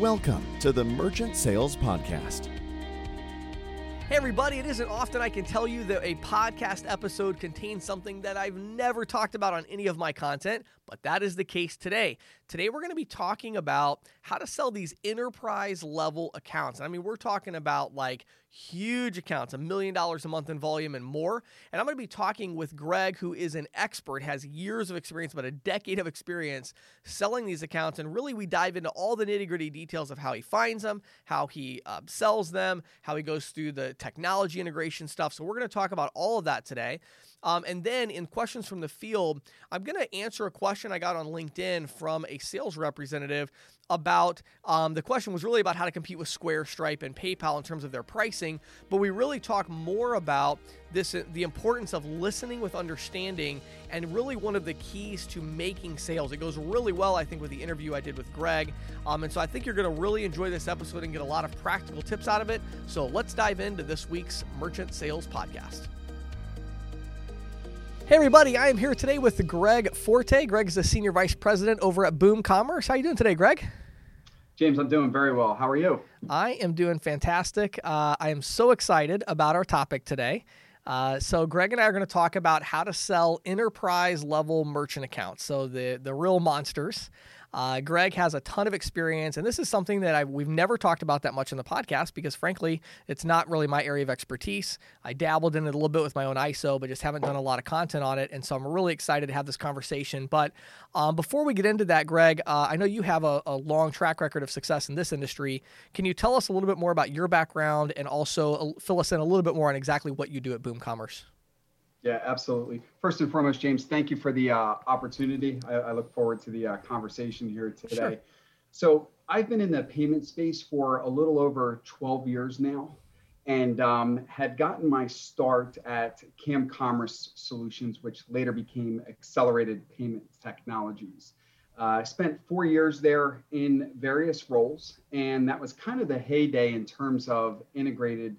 Welcome to the Merchant Sales Podcast. Hey, everybody, it isn't often I can tell you that a podcast episode contains something that I've never talked about on any of my content, but that is the case today. Today, we're going to be talking about how to sell these enterprise level accounts. I mean, we're talking about like huge accounts, a million dollars a month in volume and more. And I'm going to be talking with Greg, who is an expert, has years of experience, about a decade of experience selling these accounts. And really, we dive into all the nitty gritty details of how he finds them, how he uh, sells them, how he goes through the technology integration stuff. So, we're going to talk about all of that today. Um, and then in questions from the field, I'm going to answer a question I got on LinkedIn from a sales representative about um, the question was really about how to compete with Square, Stripe, and PayPal in terms of their pricing. But we really talk more about this the importance of listening with understanding and really one of the keys to making sales. It goes really well, I think, with the interview I did with Greg. Um, and so I think you're going to really enjoy this episode and get a lot of practical tips out of it. So let's dive into this week's Merchant Sales Podcast. Hey everybody, I am here today with Greg Forte. Greg is the Senior Vice President over at Boom Commerce. How are you doing today, Greg? James, I'm doing very well. How are you? I am doing fantastic. Uh, I am so excited about our topic today. Uh, so Greg and I are going to talk about how to sell enterprise level merchant accounts. So the the real monsters. Uh, Greg has a ton of experience, and this is something that I've, we've never talked about that much in the podcast because, frankly, it's not really my area of expertise. I dabbled in it a little bit with my own ISO, but just haven't done a lot of content on it. And so I'm really excited to have this conversation. But um, before we get into that, Greg, uh, I know you have a, a, long track record of success in this industry. Can you tell us a little bit more about your background and also uh, fill us in a little bit more on exactly what you do at Boom Commerce? Yeah, absolutely. First and foremost, James, thank you for the uh, opportunity. I, I, look forward to the uh, conversation here today. Sure. So, I've been in the payment space for a little over 12 years now and um, had gotten my start at CAM Commerce Solutions, which later became Accelerated Payment Technologies. Uh, I spent four years there in various roles, and that was kind of the heyday in terms of integrated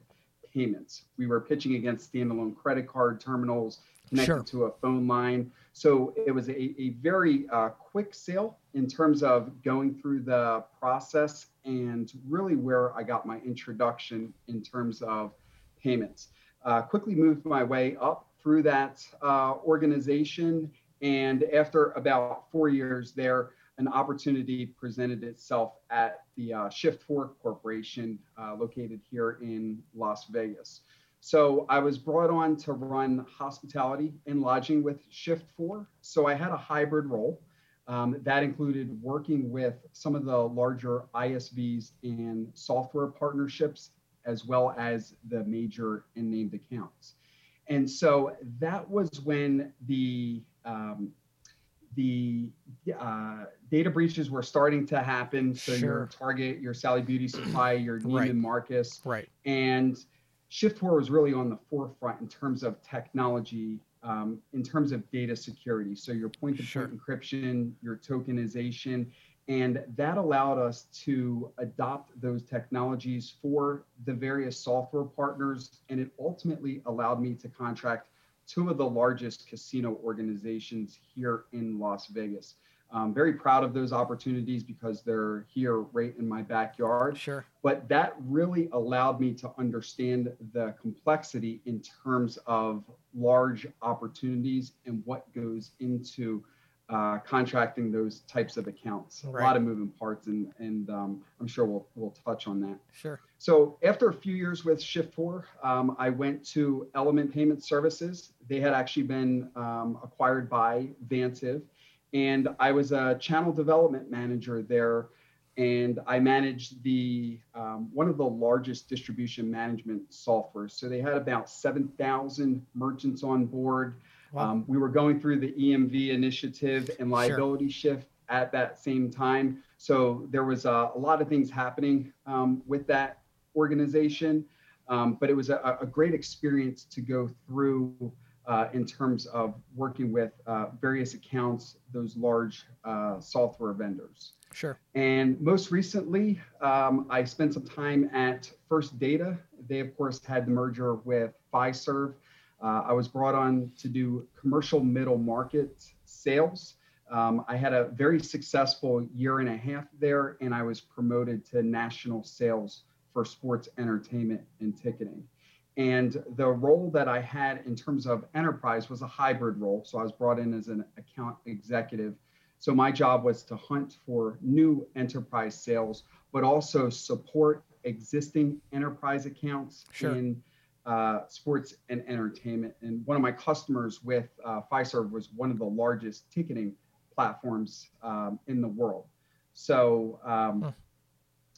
payments. We were pitching against standalone credit card terminals connected sure. to a phone line. So it was a, a very uh, quick sale in terms of going through the process and really where I got my introduction in terms of payments. Uh, quickly moved my way up through that uh, organization. And after about four years there, an opportunity presented itself at the uh, Shift4 Corporation uh, located here in Las Vegas. So I was brought on to run hospitality and lodging with Shift4. So I had a hybrid role. Um, that included working with some of the larger ISVs and software partnerships, as well as the major and named accounts. And so that was when the um, the uh, data breaches were starting to happen. So sure. your Target, your Sally Beauty Supply, your Neiman right. Marcus, right? And Shift4 was really on the forefront in terms of technology, um, in terms of data security. So your point-to-point sure. encryption, your tokenization, and that allowed us to adopt those technologies for the various software partners, and it ultimately allowed me to contract two of the largest casino organizations here in Las Vegas. I'm very proud of those opportunities because they're here right in my backyard. Sure. But that really allowed me to understand the complexity in terms of large opportunities and what goes into uh, contracting those types of accounts. Right. A lot of moving parts, and and um, I'm sure we'll we'll touch on that. Sure. So after a few years with Shift4, um, I went to Element Payment Services. They had actually been um, acquired by Vantiv, and I was a channel development manager there. And I managed the um, one of the largest distribution management software. So they had about 7,000 merchants on board. Wow. Um, we were going through the EMV initiative and liability sure. shift at that same time. So there was a, a lot of things happening um, with that organization, um, but it was a, a, great experience to go through uh, in terms of working with uh, various accounts, those large uh, software vendors. Sure. And most recently, um, I spent some time at First Data. They, of course, had the merger with Fiserv. Uh, I was brought on to do commercial middle market sales. Um, I had a very successful year and a half there, and I was promoted to national sales for sports entertainment and ticketing. And the role that I had in terms of enterprise was a hybrid role. So I was brought in as an account executive. So my job was to hunt for new enterprise sales, but also support existing enterprise accounts sure. in uh, sports and entertainment. And one of my customers with uh, Fiserv was one of the largest ticketing platforms um, in the world. So um, huh.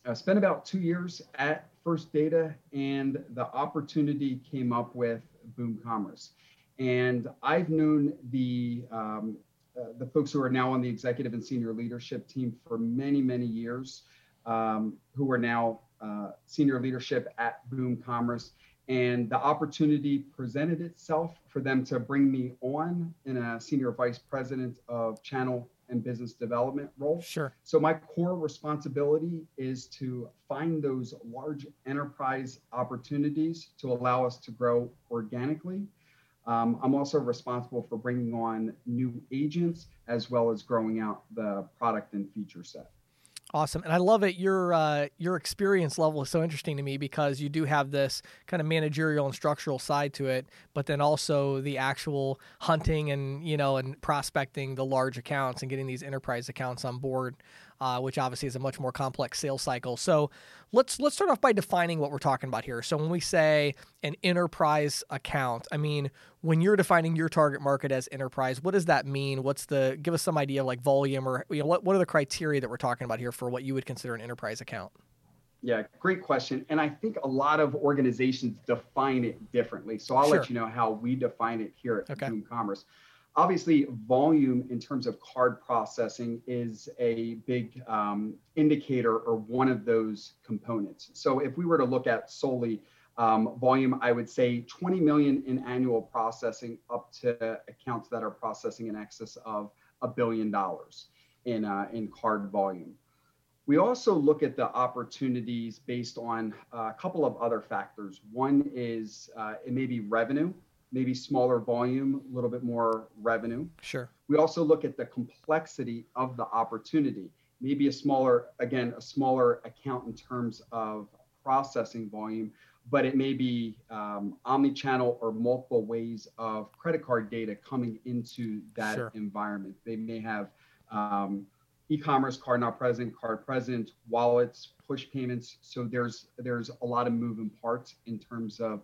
I spent about two years at First Data, and the opportunity came up with Boom Commerce. And I've known the um, uh, the folks who are now on the executive and senior leadership team for many, many years, um, who are now uh, senior leadership at Boom Commerce and the opportunity presented itself for them to bring me on in a senior vice president of channel and business development role. Sure. So my core responsibility is to find those large enterprise opportunities to allow us to grow organically. Um, I'm also responsible for bringing on new agents as well as growing out the product and feature set. Awesome, and I love it. Your uh, your experience level is so interesting to me because you do have this kind of managerial and structural side to it, but then also the actual hunting and you know and prospecting the large accounts and getting these enterprise accounts on board uh, which obviously is a much more complex sales cycle. So let's let's start off by defining what we're talking about here. So when we say an enterprise account, I mean when you're defining your target market as enterprise, what does that mean? What's the give us some idea of like volume or you know what what are the criteria that we're talking about here for what you would consider an enterprise account? Yeah, great question. And I think a lot of organizations define it differently. So I'll sure. let you know how we define it here at okay. Boom Commerce obviously volume in terms of card processing is a big um, indicator or one of those components. So if we were to look at solely um, volume i would say 20 million in annual processing up to accounts that are processing in excess of a billion dollars in, uh, in card volume. We also look at the opportunities based on a couple of other factors. One is uh, it may be revenue maybe smaller volume, a little bit more revenue. Sure. We also look at the complexity of the opportunity. Maybe a smaller, again, a smaller account in terms of processing volume, but it may be um, omni-channel or multiple ways of credit card data coming into that sure. environment. They may have um, e-commerce, card not present, card present, wallets, push payments. So there's there's a lot of moving parts in terms of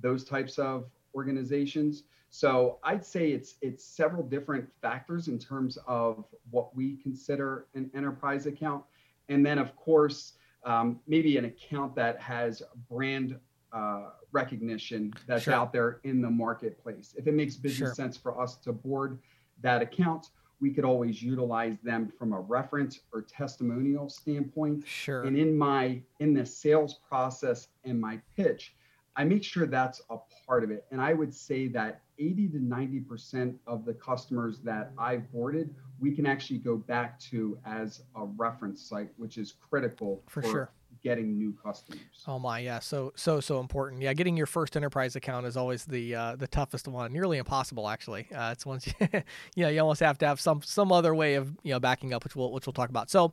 those types of organizations. So I'd say it's it's several different factors in terms of what we consider an enterprise account, and then of course um, maybe an account that has brand uh, recognition that's sure. out there in the marketplace. If it makes business sure. sense for us to board that account, we could always utilize them from a reference or testimonial standpoint. Sure. And in my in the sales process and my pitch, I make sure that's a part of it. And I would say that 80 to 90% of the customers that I've boarded, we can actually go back to as a reference site, which is critical for, for sure getting new customers. Oh my, yeah, so so so important. Yeah, getting your first enterprise account is always the uh, the toughest one, nearly impossible actually. Uh, it's once you, you know you almost have to have some some other way of you know backing up, which we'll which we'll talk about. So,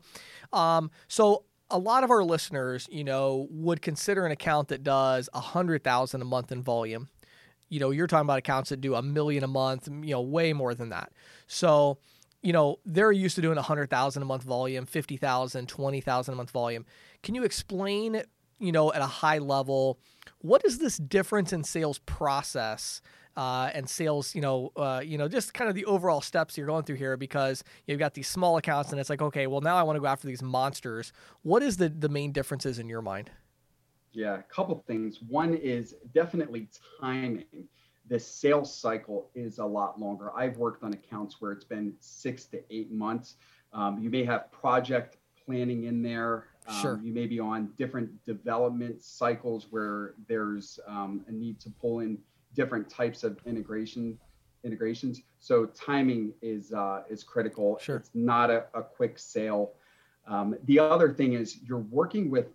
um, so a lot of our listeners, you know, would consider an account that does a hundred thousand a month in volume. You know, you're talking about accounts that do a million a month, you know, way more than that. So, you know, they're used to doing a hundred thousand a month volume, 50,000, 20,000 a month volume. Can you explain, you know, at a high level, what is this difference in sales process uh, and sales, you know, uh, you know, just kind of the overall steps you're going through here because you've got these small accounts and it's like, okay, well now I want to go after these monsters. What is the the main differences in your mind? Yeah, a couple things. One is definitely timing. The sales cycle is a lot longer. I've worked on accounts where it's been six to eight months. Um, you may have project planning in there. Um, sure. You may be on different development cycles where there's um, a need to pull in different types of integration integrations. So timing is uh, is critical. Sure. It's not a, a quick sale. Um, the other thing is you're working with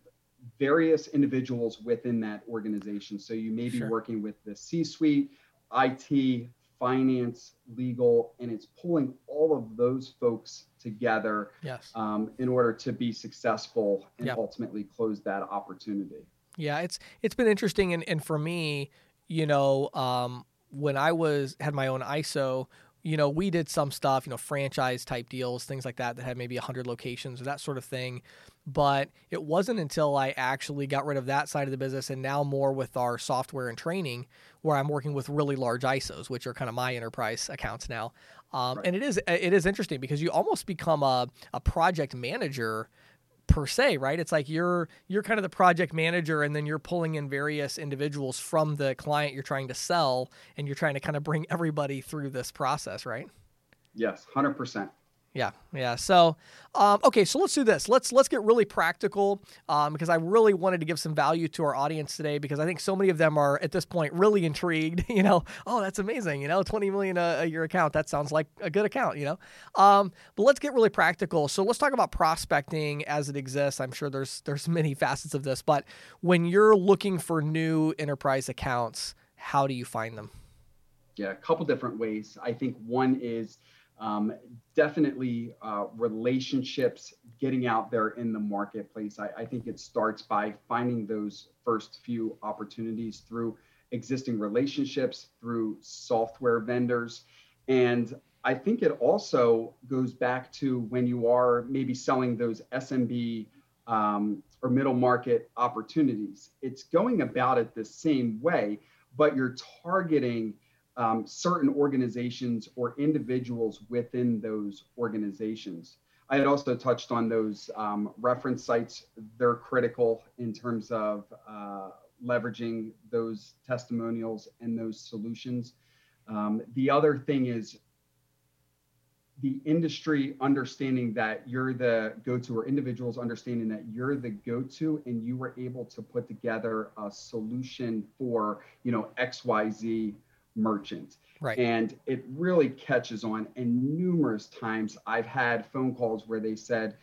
various individuals within that organization. So you may be sure. working with the C-suite, IT, finance, legal, and it's pulling all of those folks together yes. um, in order to be successful and ultimately close that opportunity. Yeah, it's it's been interesting, and and for me, you know, um, when I was had my own ISO, you know, we did some stuff, you know, franchise type deals, things like that, that had maybe hundred locations or that sort of thing. But it wasn't until I actually got rid of that side of the business, and now more with our software and training, where I'm working with really large ISOs, which are kind of my enterprise accounts now. Um, Right. And it is it is interesting because you almost become a a project manager per se, right? It's like you're you're kind of the project manager and then you're pulling in various individuals from the client you're trying to sell and you're trying to kind of bring everybody through this process, right? Yes, 100%. Yeah, yeah. So, um, okay, so let's do this. Let's let's get really practical um, because I really wanted to give some value to our audience today because I think so many of them are at this point really intrigued. You know, oh, that's amazing. You know, twenty million a, a year account. That sounds like a good account. You know, um, but let's get really practical. So let's talk about prospecting as it exists. I'm sure there's there's many facets of this, but when you're looking for new enterprise accounts, how do you find them? Yeah, a couple different ways. I think one is um, definitely uh, relationships, getting out there in the marketplace. I, I think it starts by finding those first few opportunities through existing relationships, through software vendors. And I think it also goes back to when you are maybe selling those SMB um, or middle market opportunities. It's going about it the same way, but you're targeting um, certain organizations or individuals within those organizations. I had also touched on those um, reference sites. They're critical in terms of uh, leveraging those testimonials and those solutions. Um, the other thing is the industry understanding that you're the go-to or individuals understanding that you're the go-to and you were able to put together a solution for you know xyz merchant. Right. and it really catches on. And numerous times i've had phone calls where they said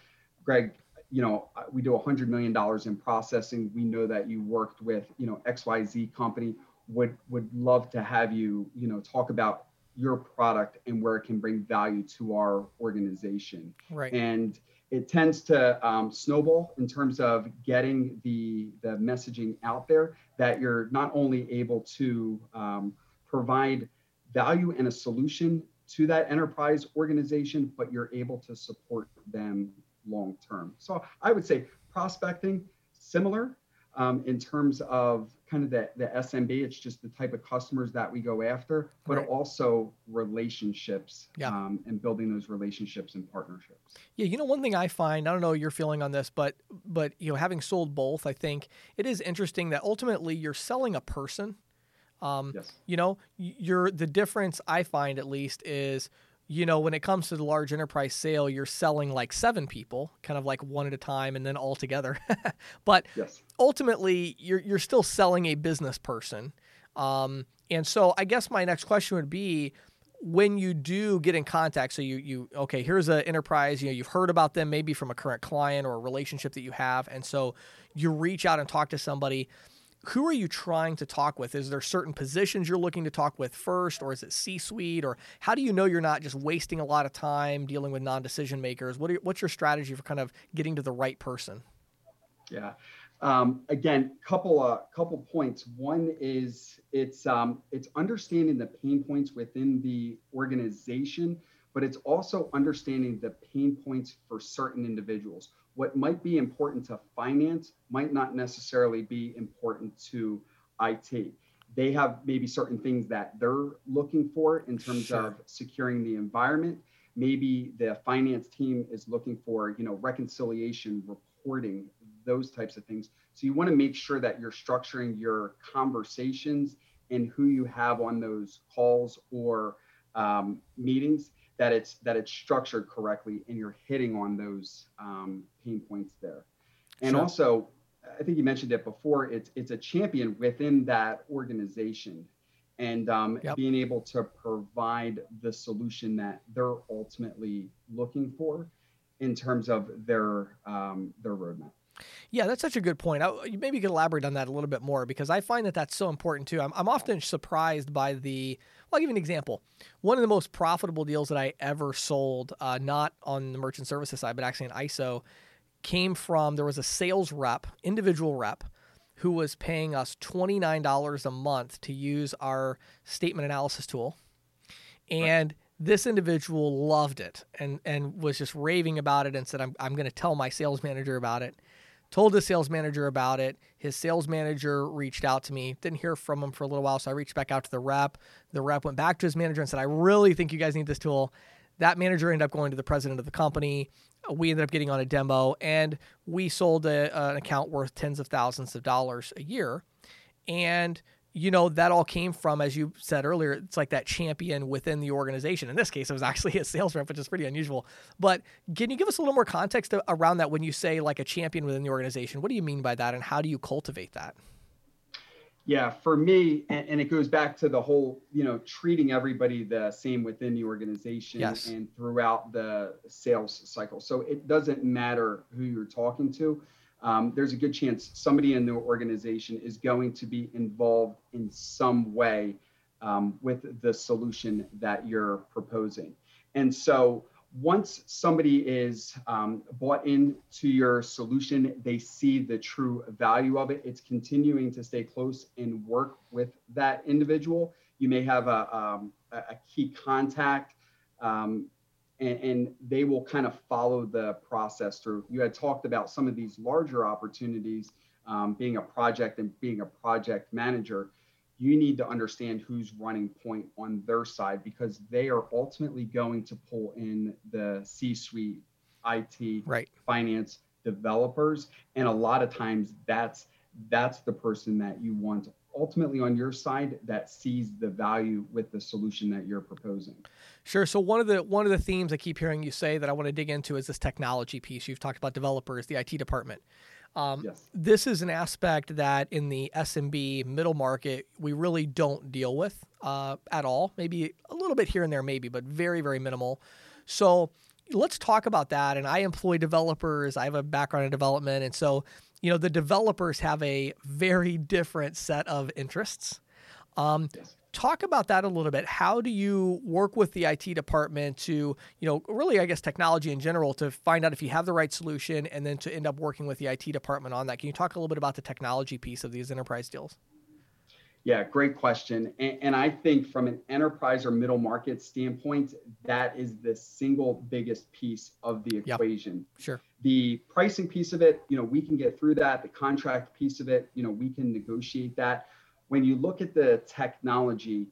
greg you know we do 100 million dollars in processing. We know that you worked with you know xyz company. Would would love to have you you know talk about your product and where it can bring value to our organization. Right. and it tends to um, snowball in terms of getting the the messaging out there that you're not only able to um, provide value and a solution to that enterprise organization, but you're able to support them long term. So I would say prospecting similar um, in terms of kind of the, the SMB. It's just the type of customers that we go after, but Right. also relationships Yeah. um, and building those relationships and partnerships. Yeah, you know one thing I find, I don't know your feeling on this, but but you know having sold both, I think it is interesting that ultimately you're selling a person. Um, Yes. you know, you're the difference I find at least is you know when it comes to the large enterprise sale, you're selling like seven people, kind of like one at a time and then all together. but Yes. ultimately you're you're still selling a business person. Um, and so I guess my next question would be when you do get in contact, so you you okay, here's an enterprise, you know, you've heard about them maybe from a current client or a relationship that you have, and so you reach out and talk to somebody. Who are you trying to talk with? Is there certain positions you're looking to talk with first, or is it C-suite, or how do you know you're not just wasting a lot of time dealing with non-decision makers? What are, what's your strategy for kind of getting to the right person? Yeah. Um, again, couple uh, couple points. One is it's um, it's understanding the pain points within the organization, but it's also understanding the pain points for certain individuals. What might be important to finance might not necessarily be important to IT. They have maybe certain things that they're looking for in terms Sure. of securing the environment. Maybe the finance team is looking for, you know, reconciliation, reporting, those types of things. So you want to make sure that you're structuring your conversations and who you have on those calls or um, meetings that it's that it's structured correctly and you're hitting on those um, pain points there. And Sure. also, I think you mentioned it before. It's it's a champion within that organization, and um, Yep. being able to provide the solution that they're ultimately looking for in terms of their um, their roadmap. Yeah, that's such a good point. I, maybe you could elaborate on that a little bit more because I find that that's so important too. I'm, I'm often surprised by the. I'll give you an example. One of the most profitable deals that I ever sold, uh, not on the merchant services side, but actually in ISO, came from there was a sales rep, individual rep, who was paying us $29 a month to use our statement analysis tool. And right. this individual loved it and, and was just raving about it and said, I'm, I'm going to tell my sales manager about it. Told his sales manager about it. His sales manager reached out to me. Didn't hear from him for a little while, so I reached back out to the rep. The rep went back to his manager and said, I really think you guys need this tool. That manager ended up going to the president of the company we ended up getting on a demo and we sold a, an account worth tens of thousands of dollars a year. And, you know, that all came from, as you said earlier, it's like that champion within the organization. In this case, it was actually a sales rep, which is pretty unusual. But can you give us a little more context around that when you say like a champion within the organization? What do you mean by that and how do you cultivate that? Yeah, for me, and, and, it goes back to the whole, you know, treating everybody the same within the organization yes. and throughout the sales cycle. So it doesn't matter who you're talking to. Um, there's a good chance somebody in the organization is going to be involved in some way um, with the solution that you're proposing. And so once somebody is um, bought into your solution, they see the true value of it. It's continuing to stay close and work with that individual. You may have a, um, a key contact, um, and, and, they will kind of follow the process through. You had talked about some of these larger opportunities, um, being a project and being a project manager you need to understand who's running point on their side because they are ultimately going to pull in the C suite, IT, right. finance, developers. And a lot of times that's that's the person that you want ultimately on your side that sees the value with the solution that you're proposing. Sure. So one of the one of the themes I keep hearing you say that I want to dig into is this technology piece. You've talked about developers, the IT department. Um, yes. This is an aspect that in the SMB middle market we really don't deal with uh, at all. Maybe a little bit here and there, maybe, but very very minimal. So let's talk about that. And I employ developers. I have a background in development, and so you know the developers have a very different set of interests. Um, yes talk about that a little bit. How do you work with the IT department to, you know, really, I guess, technology in general to find out if you have the right solution and then to end up working with the IT department on that? Can you talk a little bit about the technology piece of these enterprise deals? Yeah, great question. And, and, I think from an enterprise or middle market standpoint, that is the single biggest piece of the equation. Yep, sure. The pricing piece of it, you know, we can get through that. The contract piece of it, you know, we can negotiate that when you look at the technology,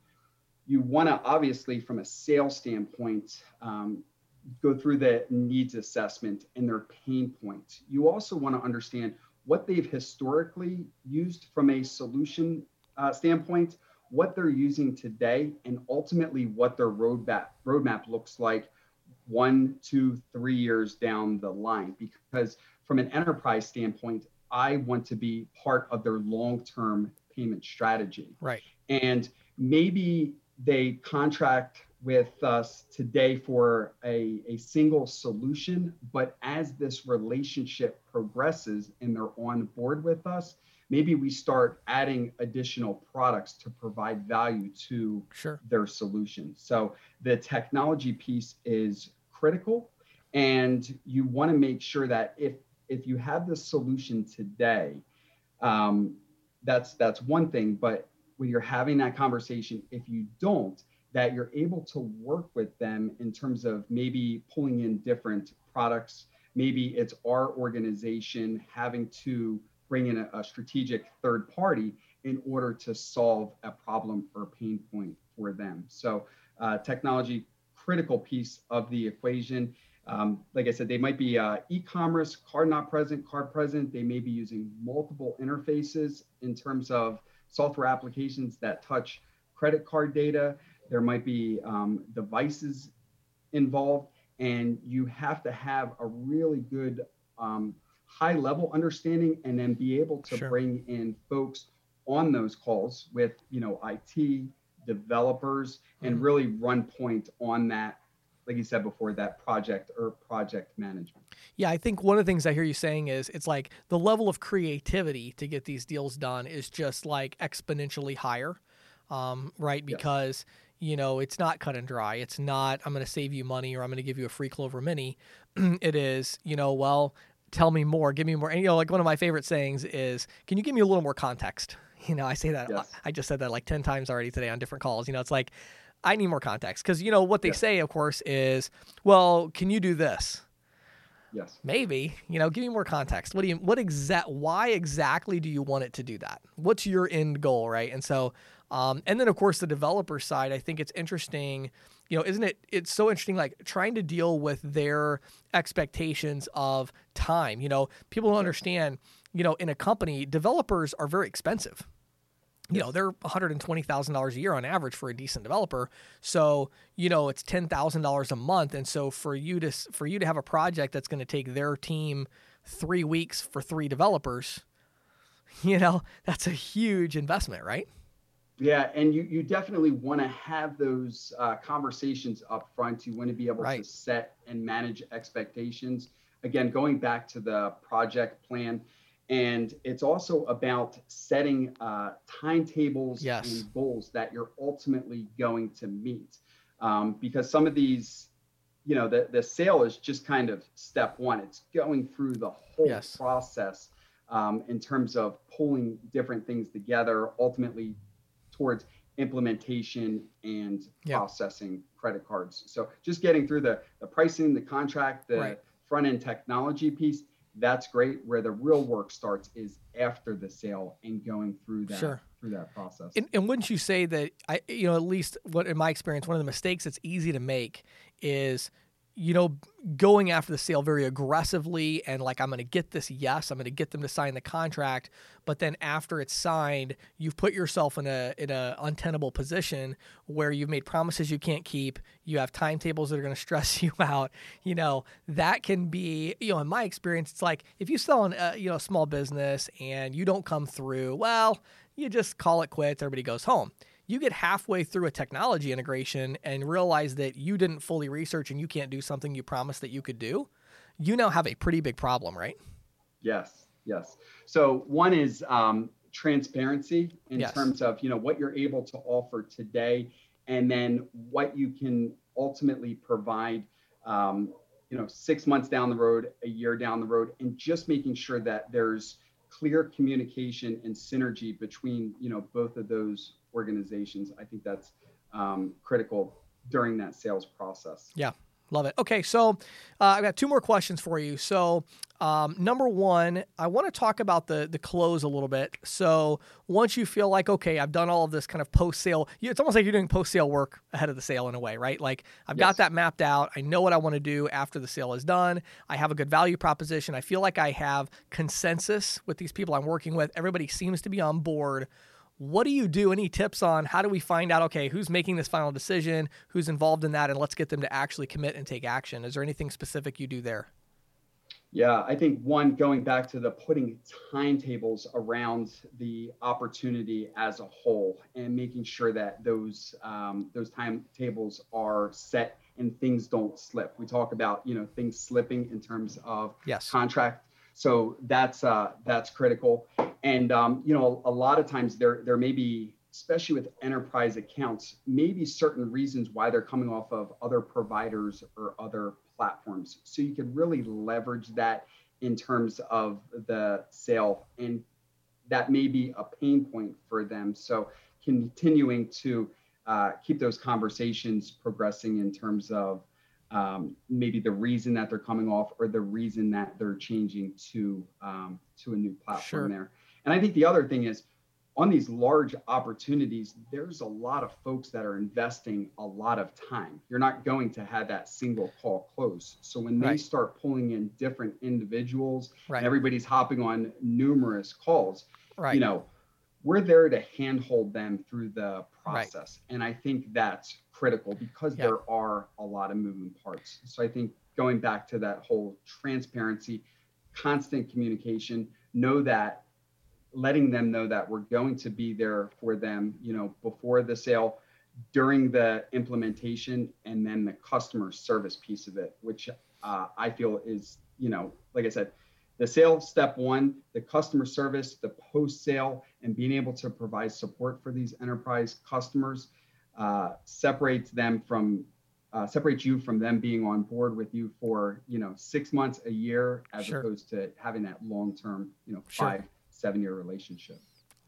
you want to obviously, from a sales standpoint, um, go through the needs assessment and their pain points. You also want to understand what they've historically used from a solution uh, standpoint, what they're using today, and ultimately what their roadmap roadmap looks like one, two, three years down the line. Because from an enterprise standpoint, I want to be part of their long-term payment strategy. Right. And maybe they contract with us today for a, a single solution, but as this relationship progresses and they're on board with us, maybe we start adding additional products to provide value to sure. their solution. So the technology piece is critical. And you want to make sure that if if you have the solution today, um, that's that's one thing but when you're having that conversation if you don't that you're able to work with them in terms of maybe pulling in different products. Maybe it's our organization having to bring in a, a strategic third party in order to solve a problem or pain point for them. So uh, technology critical piece of the equation um, like I said, they might be uh, e-commerce, card not present, card present. They may be using multiple interfaces in terms of software applications that touch credit card data. There might be um, devices involved, and you have to have a really good um, high level understanding and then be able to sure. bring in folks on those calls with you know IT developers and mm-hmm. really run point on that like you said before, that project or project management. Yeah, I think one of the things I hear you saying is it's like the level of creativity to get these deals done is just like exponentially higher, um, right? Because you know, it's not cut and dry. It's not, I'm going to save you money or I'm going to give you a free Clover Mini. it is, you know, well, tell me more, give me more. And, you know, like one of my favorite sayings is, can you give me a little more context? You know, I say that, yes. I just said that like 10 times already today on different calls. You know, it's like, I need more context. Because, you know, what they yes. say, of course, is, well, can you do this? Yes. Maybe. You know, give me more context. What do you what exact why exactly do you want it to do that? What's your end goal, right? And so um, and then of course the developer side, I think it's interesting, you know, isn't it it's so interesting like trying to deal with their expectations of time. You know, people don't understand, you know, in a company, developers are very expensive you know they're $120000 a year on average for a decent developer. So you know it's $10000 a month. And so for you to for you to have a project that's going to take their team three weeks for three developers you know that's a huge investment right? Yeah and you you definitely want to have those uh, conversations up front you want to be able right. to set and manage expectations. Again going back to the project plan and it's also about setting uh, timetables yes. and goals that you're ultimately going to meet. Um, because some of these, you know, the, the sale is just kind of step one. It's going through the whole yes. process um, in terms of pulling different things together, ultimately towards implementation and yep. processing credit cards. So just getting through the, the pricing, the contract, the right. front end technology piece, that's great. Where the real work starts is after the sale and going through that sure. through that process. And, and wouldn't you say that I, you know, at least what in my experience, one of the mistakes that's easy to make is you know, going after the sale very aggressively and like, I'm going to get this yes, I'm going to get them to sign the contract. But then after it's signed, you've put yourself in a in a untenable position where you've made promises you can't keep. You have timetables that are going to stress you out. You know, that can be, you know, in my experience, it's like if you sell an, uh, you know, a small business and you don't come through, well, you just call it quits. Everybody goes home you get halfway through a technology integration and realize that you didn't fully research and you can't do something you promised that you could do, you now have a pretty big problem, right? Yes, yes. So one is um, transparency in yes. terms of you know what you're able to offer today, and then what you can ultimately provide. Um, you know, six months down the road, a year down the road, and just making sure that there's clear communication and synergy between you know both of those organizations. I think that's um, critical during that sales process. Yeah, love it. Okay, so uh, I've got two more questions for you. So, um, number one, I want to talk about the the close a little bit. So, once you feel like okay, I've done all of this kind of post sale, it's almost like you're doing post sale work ahead of the sale in a way, right? Like I've yes. got that mapped out. I know what I want to do after the sale is done. I have a good value proposition. I feel like I have consensus with these people I'm working with. Everybody seems to be on board what do you do? Any tips on how do we find out, okay, who's making this final decision, who's involved in that, and let's get them to actually commit and take action? Is there anything specific you do there? Yeah, I think one, going back to the putting timetables around the opportunity as a whole and making sure that those um, those timetables are set and things don't slip. We talk about you know things slipping in terms of yes. contract so that's uh, that's critical. And um, you know, a lot of times there there may be, especially with enterprise accounts, maybe certain reasons why they're coming off of other providers or other platforms. So you can really leverage that in terms of the sale, and that may be a pain point for them. So continuing to uh, keep those conversations progressing in terms of um, maybe the reason that they're coming off or the reason that they're changing to um, to a new platform sure. there. And I think the other thing is on these large opportunities, there's a lot of folks that are investing a lot of time. You're not going to have that single call close. So when they right. start pulling in different individuals, right. and everybody's hopping on numerous calls, right. you know, we're there to handhold them through the process. Right. And I think that's critical because there are a lot of moving parts. So I think going back to that whole transparency, constant communication, know that letting them know that we're going to be there for them, you know, before the sale, during the implementation and then the customer service piece of it, which uh, I feel is, you know, like I said, the sale step one, the customer service, the post sale, and being able to provide support for these enterprise customers uh, separates them from uh, separates you from them being on board with you for you know six months a year as sure. opposed to having that long term you know five sure. seven year relationship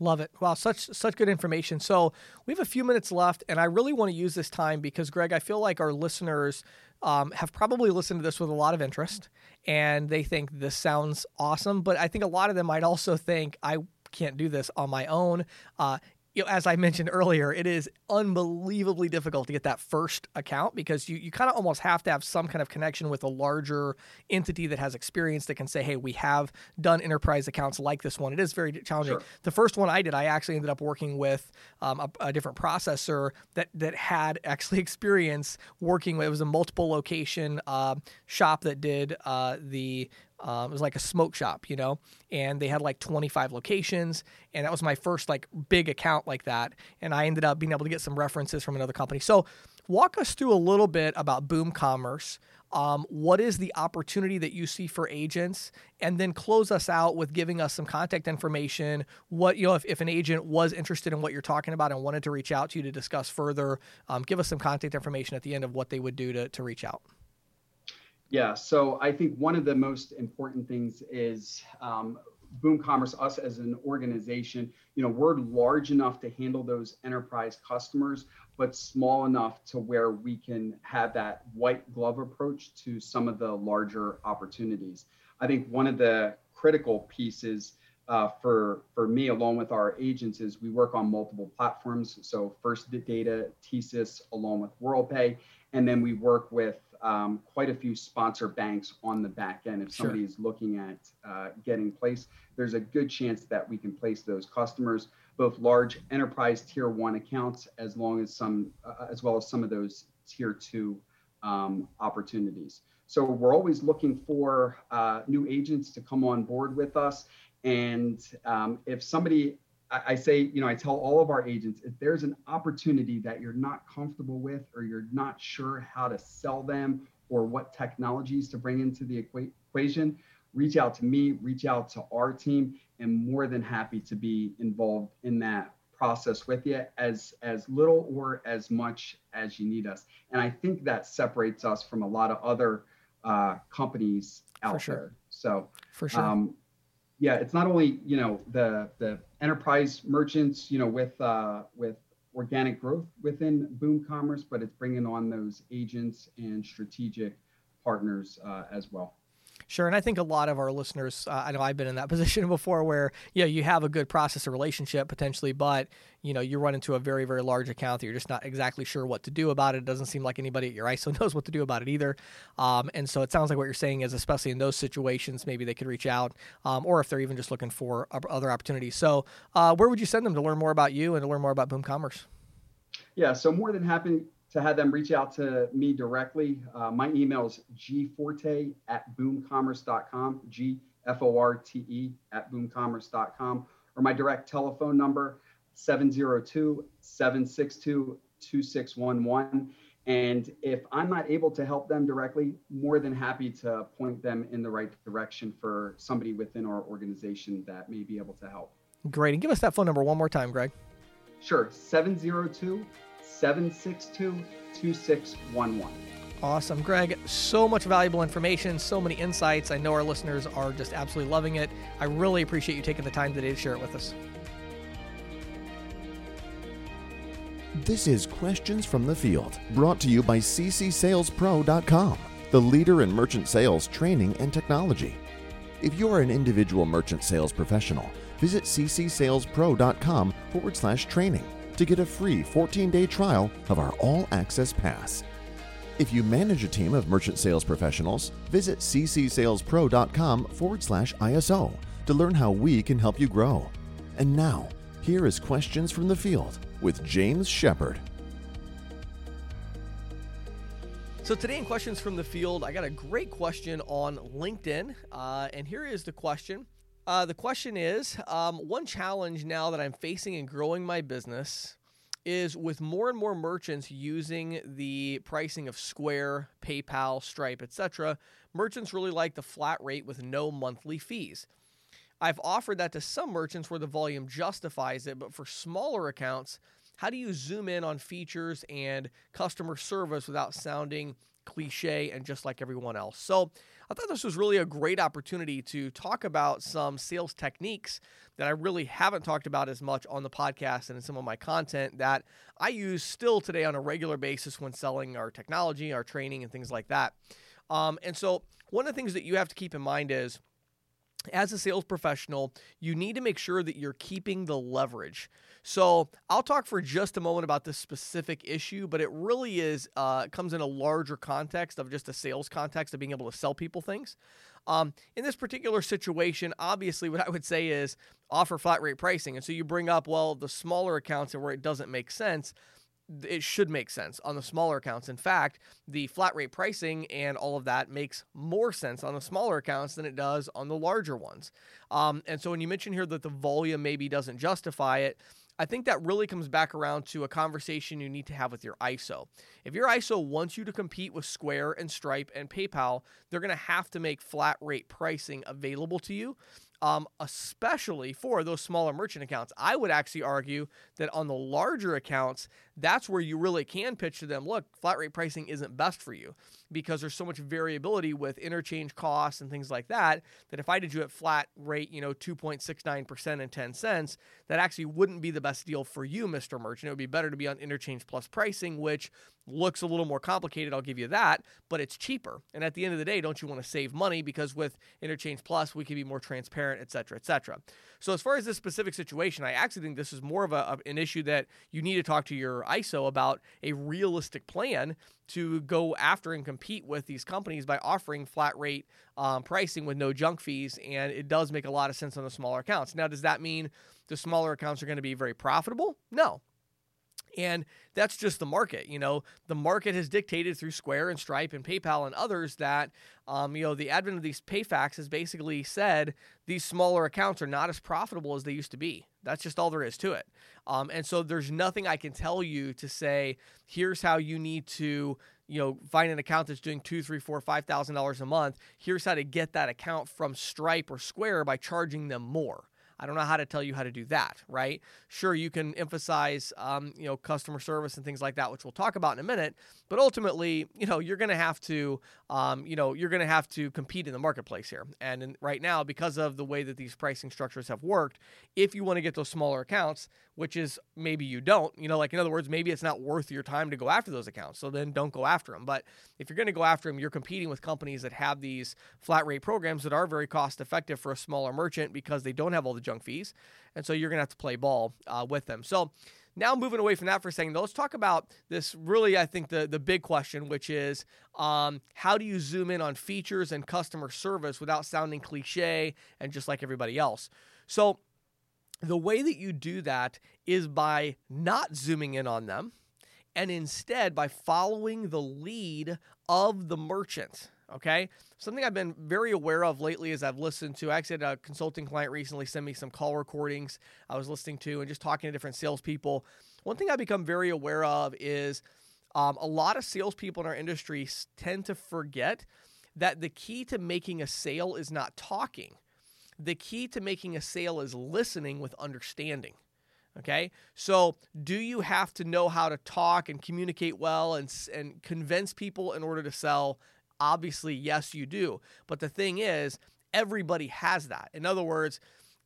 Love it. Wow, such such good information. So we have a few minutes left, and I really want to use this time because, Greg, I feel like our listeners um, have probably listened to this with a lot of interest, and they think this sounds awesome. But I think a lot of them might also think I can't do this on my own. Uh, you know, as I mentioned earlier, it is unbelievably difficult to get that first account because you, you kind of almost have to have some kind of connection with a larger entity that has experience that can say, hey, we have done enterprise accounts like this one. It is very challenging. Sure. The first one I did, I actually ended up working with um, a, a, different processor that, that had actually experience working with, it was a multiple location uh, shop that did uh, the um, it was like a smoke shop, you know, and they had like 25 locations, and that was my first like big account like that. And I ended up being able to get some references from another company. So, walk us through a little bit about Boom Commerce. Um, what is the opportunity that you see for agents and then close us out with giving us some contact information what you know if, if an agent was interested in what you're talking about and wanted to reach out to you to discuss further um, give us some contact information at the end of what they would do to, to reach out yeah, so I think one of the most important things is um, Boom Commerce, us as an organization, you know, we're large enough to handle those enterprise customers, but small enough to where we can have that white glove approach to some of the larger opportunities. I think one of the critical pieces uh, for for me, along with our agents, is we work on multiple platforms. So First Data, TSYS, along with WorldPay, and then we work with um, quite a few sponsor banks on the back end. If somebody sure. is looking at uh, getting placed, there's a good chance that we can place those customers, both large enterprise tier one accounts, as long as some, uh, as well as some of those tier two um, opportunities. So we're always looking for uh, new agents to come on board with us. And um, if somebody I say, you know, I tell all of our agents if there's an opportunity that you're not comfortable with or you're not sure how to sell them or what technologies to bring into the equation, reach out to me, reach out to our team, and more than happy to be involved in that process with you as as little or as much as you need us. And I think that separates us from a lot of other uh, companies out sure. there. So for sure. Um, yeah, it's not only you know the the enterprise merchants, you know, with uh, with organic growth within Boom Commerce, but it's bringing on those agents and strategic partners uh, as well. Sure, and I think a lot of our listeners, uh, I know I've been in that position before, where you know you have a good process of relationship potentially, but you know you run into a very very large account that you're just not exactly sure what to do about it. It doesn't seem like anybody at your ISO knows what to do about it either, um, and so it sounds like what you're saying is, especially in those situations, maybe they could reach out, um, or if they're even just looking for other opportunities. So, uh, where would you send them to learn more about you and to learn more about Boom Commerce? Yeah, so more than happy to have them reach out to me directly. Uh, my email is gforte at boomcommerce.com, G F O R T E at boomcommerce.com, or my direct telephone number, 702 762 2611. And if I'm not able to help them directly, more than happy to point them in the right direction for somebody within our organization that may be able to help. Great. And give us that phone number one more time, Greg. Sure. 702 762 2611. Awesome. Greg, so much valuable information, so many insights. I know our listeners are just absolutely loving it. I really appreciate you taking the time today to share it with us. This is Questions from the Field, brought to you by ccsalespro.com, the leader in merchant sales training and technology. If you are an individual merchant sales professional, visit ccsalespro.com forward slash training to get a free 14 day trial of our All Access Pass. If you manage a team of merchant sales professionals, visit ccsalespro.com forward slash ISO to learn how we can help you grow. And now, here is Questions from the Field with James Shepherd. So, today in Questions from the Field, I got a great question on LinkedIn. Uh, and here is the question uh, the question is um, one challenge now that I'm facing in growing my business is with more and more merchants using the pricing of Square, PayPal, Stripe, etc., merchants really like the flat rate with no monthly fees. I've offered that to some merchants where the volume justifies it, but for smaller accounts, how do you zoom in on features and customer service without sounding cliche and just like everyone else? So, I thought this was really a great opportunity to talk about some sales techniques that I really haven't talked about as much on the podcast and in some of my content that I use still today on a regular basis when selling our technology, our training, and things like that. Um, and so, one of the things that you have to keep in mind is as a sales professional, you need to make sure that you're keeping the leverage. So I'll talk for just a moment about this specific issue, but it really is uh, comes in a larger context of just a sales context of being able to sell people things. Um, in this particular situation, obviously, what I would say is offer flat rate pricing. And so you bring up, well, the smaller accounts and where it doesn't make sense it should make sense on the smaller accounts. In fact, the flat rate pricing and all of that makes more sense on the smaller accounts than it does on the larger ones. Um, and so when you mention here that the volume maybe doesn't justify it, I think that really comes back around to a conversation you need to have with your ISO. If your ISO wants you to compete with Square and Stripe and PayPal, they're going to have to make flat rate pricing available to you um, especially for those smaller merchant accounts. I would actually argue that on the larger accounts, that's where you really can pitch to them look, flat rate pricing isn't best for you because there's so much variability with interchange costs and things like that. That if I did you at flat rate, you know, 2.69% and 10 cents, that actually wouldn't be the best deal for you, Mr. Merchant. It would be better to be on interchange plus pricing, which looks a little more complicated, I'll give you that, but it's cheaper. And at the end of the day, don't you want to save money because with Interchange Plus, we can be more transparent, et cetera, et cetera. So as far as this specific situation, I actually think this is more of a, an issue that you need to talk to your ISO about a realistic plan to go after and compete with these companies by offering flat rate um, pricing with no junk fees. And it does make a lot of sense on the smaller accounts. Now, does that mean the smaller accounts are going to be very profitable? No, and that's just the market. You know, the market has dictated through Square and Stripe and PayPal and others that, um, you know, the advent of these PayFacs has basically said these smaller accounts are not as profitable as they used to be. That's just all there is to it. Um, and so there's nothing I can tell you to say, here's how you need to, you know, find an account that's doing two, three, four, five thousand dollars a month. Here's how to get that account from Stripe or Square by charging them more. I don't know how to tell you how to do that, right? Sure, you can emphasize, um, you know, customer service and things like that, which we'll talk about in a minute. But ultimately, you know, you're going to have to, um, you know, you're going to have to compete in the marketplace here. And in, right now, because of the way that these pricing structures have worked, if you want to get those smaller accounts, which is maybe you don't, you know, like in other words, maybe it's not worth your time to go after those accounts. So then don't go after them. But if you're going to go after them, you're competing with companies that have these flat rate programs that are very cost effective for a smaller merchant because they don't have all the junk fees. And so you're going to have to play ball uh, with them. So now moving away from that for a second, though, let's talk about this really, I think, the, the big question, which is um, how do you zoom in on features and customer service without sounding cliche and just like everybody else? So the way that you do that is by not zooming in on them and instead by following the lead of the merchant. Okay. Something I've been very aware of lately is I've listened to, I actually had a consulting client recently send me some call recordings I was listening to and just talking to different salespeople. One thing I've become very aware of is um, a lot of salespeople in our industry tend to forget that the key to making a sale is not talking. The key to making a sale is listening with understanding. Okay. So, do you have to know how to talk and communicate well and, and convince people in order to sell? Obviously, yes, you do. But the thing is, everybody has that. In other words,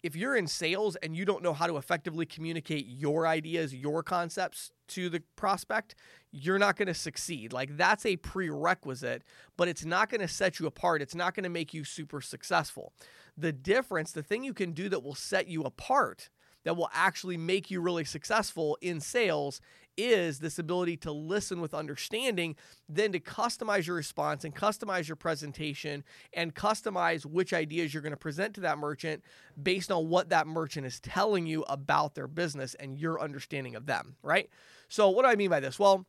if you're in sales and you don't know how to effectively communicate your ideas, your concepts to the prospect, you're not going to succeed. Like that's a prerequisite, but it's not going to set you apart. It's not going to make you super successful. The difference, the thing you can do that will set you apart, that will actually make you really successful in sales is this ability to listen with understanding, then to customize your response and customize your presentation and customize which ideas you're going to present to that merchant based on what that merchant is telling you about their business and your understanding of them, right? So, what do I mean by this? Well,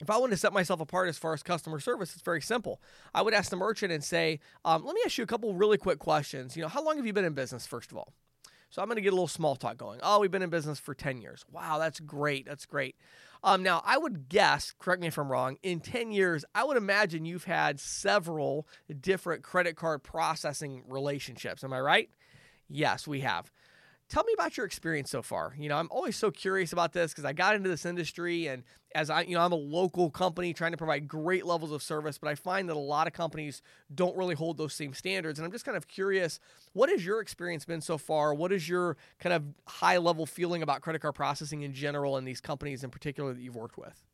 if I want to set myself apart as far as customer service, it's very simple. I would ask the merchant and say, um, "Let me ask you a couple really quick questions. You know, how long have you been in business? First of all, So I'm going to get a little small talk going. Oh, we've been in business for 10 years. Wow, that's great. That's great. Um, now, I would guess, correct me if I'm wrong, in 10 years, I would imagine you've had several different credit card processing relationships. Am I right? Yes, we have. Tell me about your experience so far. You know, I'm always so curious about this because I got into this industry and as I, you know, I'm a local company trying to provide great levels of service, but I find that a lot of companies don't really hold those same standards. And I'm just kind of curious, what has your experience been so far? What is your kind of high level feeling about credit card processing in general and these companies in particular that you've worked with?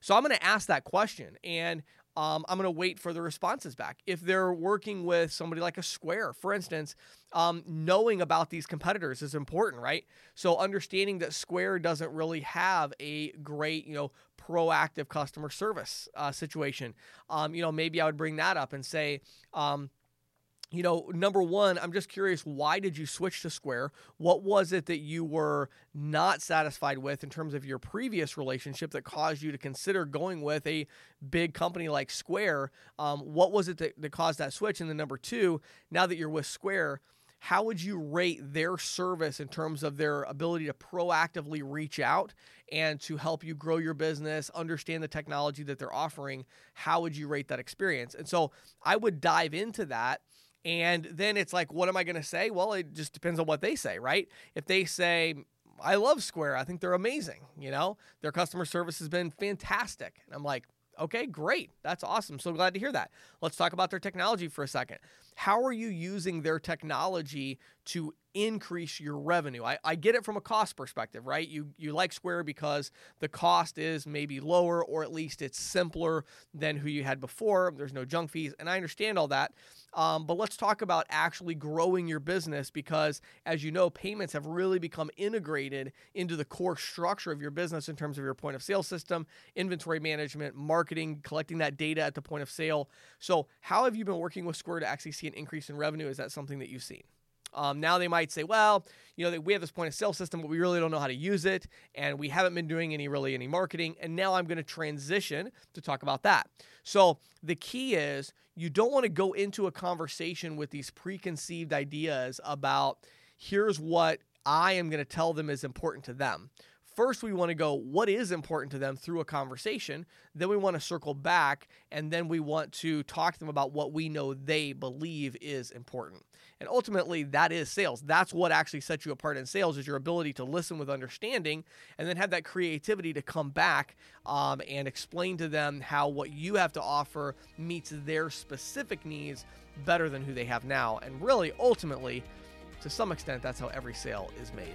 So I'm going to ask that question. And um, I'm going to wait for the responses back. If they're working with somebody like a Square, for instance, um, knowing about these competitors is important, right? So understanding that Square doesn't really have a great, you know, proactive customer service uh, situation. Um, you know, maybe I would bring that up and say, um, you know, number one, I'm just curious, why did you switch to Square? What was it that you were not satisfied with in terms of your previous relationship that caused you to consider going with a big company like Square? Um, what was it that, that caused that switch? And then number two, now that you're with Square, how would you rate their service in terms of their ability to proactively reach out and to help you grow your business, understand the technology that they're offering? How would you rate that experience? And so I would dive into that and then it's like, what am I going to say? Well, it just depends on what they say, right? If they say, I love Square, I think they're amazing, you know, their customer service has been fantastic. And I'm like, okay, great. That's awesome. So glad to hear that. Let's talk about their technology for a second. How are you using their technology to increase your revenue. I, I get it from a cost perspective, right? You you like Square because the cost is maybe lower or at least it's simpler than who you had before. There's no junk fees, and I understand all that. Um, but let's talk about actually growing your business because, as you know, payments have really become integrated into the core structure of your business in terms of your point of sale system, inventory management, marketing, collecting that data at the point of sale. So, how have you been working with Square to actually see an increase in revenue? Is that something that you've seen? Um, now they might say, well, you know, we have this point of sale system, but we really don't know how to use it, and we haven't been doing any really any marketing. And now I'm going to transition to talk about that. So the key is you don't want to go into a conversation with these preconceived ideas about here's what I am going to tell them is important to them. First, we want to go, what is important to them through a conversation. Then we want to circle back, and then we want to talk to them about what we know they believe is important. And ultimately, that is sales. That's what actually sets you apart in sales is your ability to listen with understanding and then have that creativity to come back um, and explain to them how what you have to offer meets their specific needs better than who they have now. And really, ultimately, to some extent, that's how every sale is made.